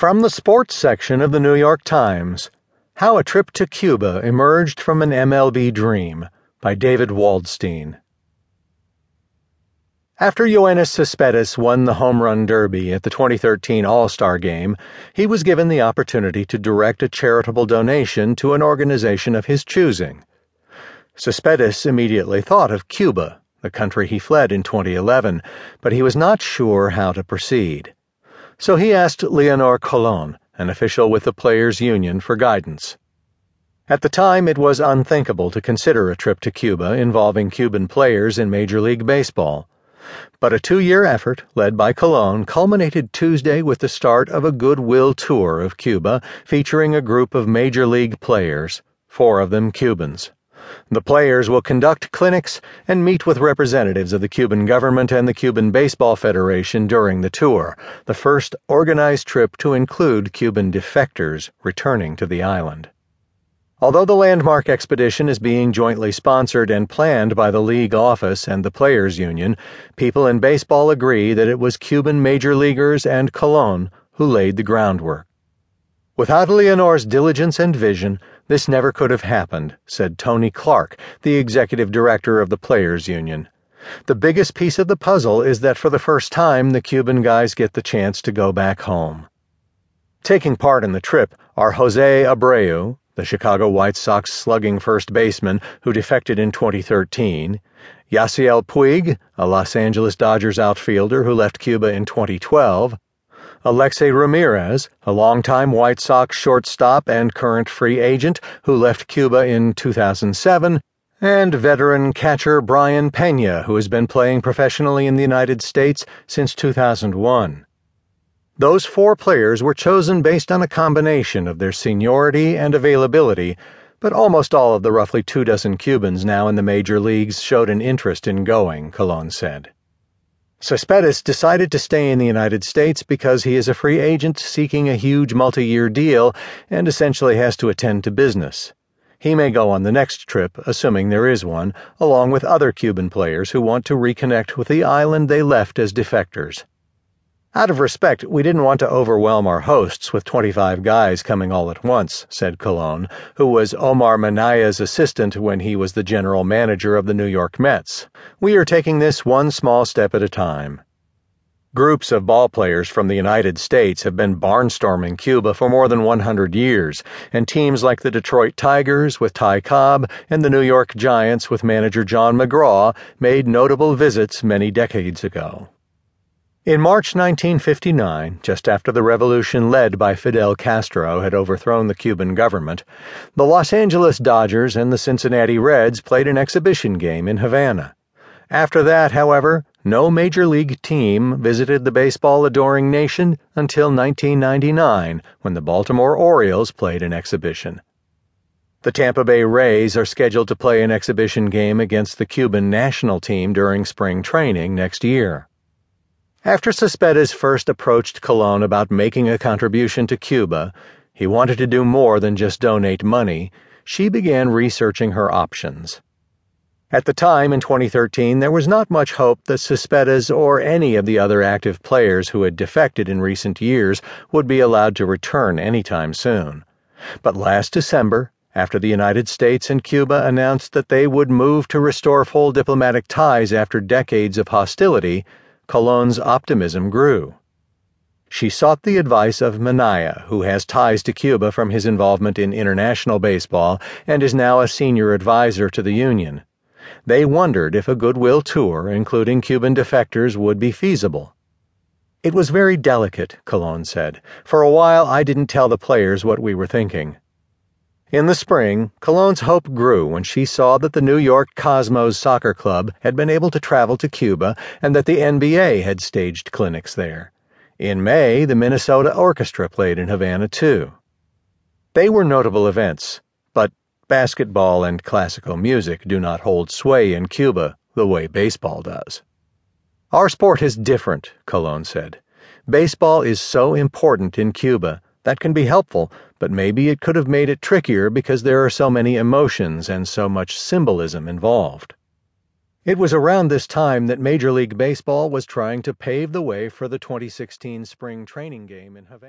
From the sports section of the New York Times How a Trip to Cuba Emerged from an MLB Dream by David Waldstein. After Yoenis Cespedes won the Home Run Derby at the 2013 All Star Game, he was given the opportunity to direct a charitable donation to an organization of his choosing. Cespedes immediately thought of Cuba, the country he fled in 2011, but he was not sure how to proceed so he asked Leonor Colon, an official with the Players Union, for guidance. At the time, it was unthinkable to consider a trip to Cuba involving Cuban players in Major League Baseball. But a two year effort, led by Colon, culminated Tuesday with the start of a goodwill tour of Cuba featuring a group of Major League players, four of them Cubans. The players will conduct clinics and meet with representatives of the Cuban government and the Cuban Baseball Federation during the tour, the first organized trip to include Cuban defectors returning to the island. Although the landmark expedition is being jointly sponsored and planned by the league office and the Players Union, people in baseball agree that it was Cuban major leaguers and Colon who laid the groundwork. Without Leonor's diligence and vision, this never could have happened, said Tony Clark, the executive director of the Players Union. The biggest piece of the puzzle is that for the first time, the Cuban guys get the chance to go back home. Taking part in the trip are Jose Abreu, the Chicago White Sox slugging first baseman who defected in 2013, Yasiel Puig, a Los Angeles Dodgers outfielder who left Cuba in 2012, Alexei Ramirez, a longtime White Sox shortstop and current free agent who left Cuba in 2007, and veteran catcher Brayan Pena, who has been playing professionally in the United States since 2001. Those four players were chosen based on a combination of their seniority and availability, but almost all of the roughly two dozen Cubans now in the major leagues showed an interest in going, Colon said. Cespedes decided to stay in the United States because he is a free agent seeking a huge multi year deal and essentially has to attend to business. He may go on the next trip, assuming there is one, along with other Cuban players who want to reconnect with the island they left as defectors. Out of respect, we didn't want to overwhelm our hosts with 25 guys coming all at once, said Colon, who was Omar Minaya's assistant when he was the general manager of the New York Mets. We are taking this one small step at a time. Groups of ballplayers from the United States have been barnstorming Cuba for more than 100 years, and teams like the Detroit Tigers with Ty Cobb and the New York Giants with manager John McGraw made notable visits many decades ago. In March 1959, just after the revolution led by Fidel Castro had overthrown the Cuban government, the Los Angeles Dodgers and the Cincinnati Reds played an exhibition game in Havana. After that, however, no major league team visited the baseball adoring nation until 1999 when the Baltimore Orioles played an exhibition. The Tampa Bay Rays are scheduled to play an exhibition game against the Cuban national team during spring training next year. After Cespedes first approached Colon about making a contribution to Cuba, he wanted to do more than just donate money. She began researching her options. At the time, in 2013, there was not much hope that Cespedes or any of the other active players who had defected in recent years would be allowed to return anytime soon. But last December, after the United States and Cuba announced that they would move to restore full diplomatic ties after decades of hostility, Colon's optimism grew. She sought the advice of Minaya, who has ties to Cuba from his involvement in international baseball and is now a senior advisor to the Union. They wondered if a goodwill tour, including Cuban defectors, would be feasible. It was very delicate, Colon said. For a while, I didn't tell the players what we were thinking. In the spring, Colon's hope grew when she saw that the New York Cosmos Soccer Club had been able to travel to Cuba and that the NBA had staged clinics there. In May, the Minnesota Orchestra played in Havana too. They were notable events, but basketball and classical music do not hold sway in Cuba the way baseball does. Our sport is different, Cologne said. Baseball is so important in Cuba that can be helpful, but maybe it could have made it trickier because there are so many emotions and so much symbolism involved. It was around this time that Major League Baseball was trying to pave the way for the 2016 spring training game in Havana.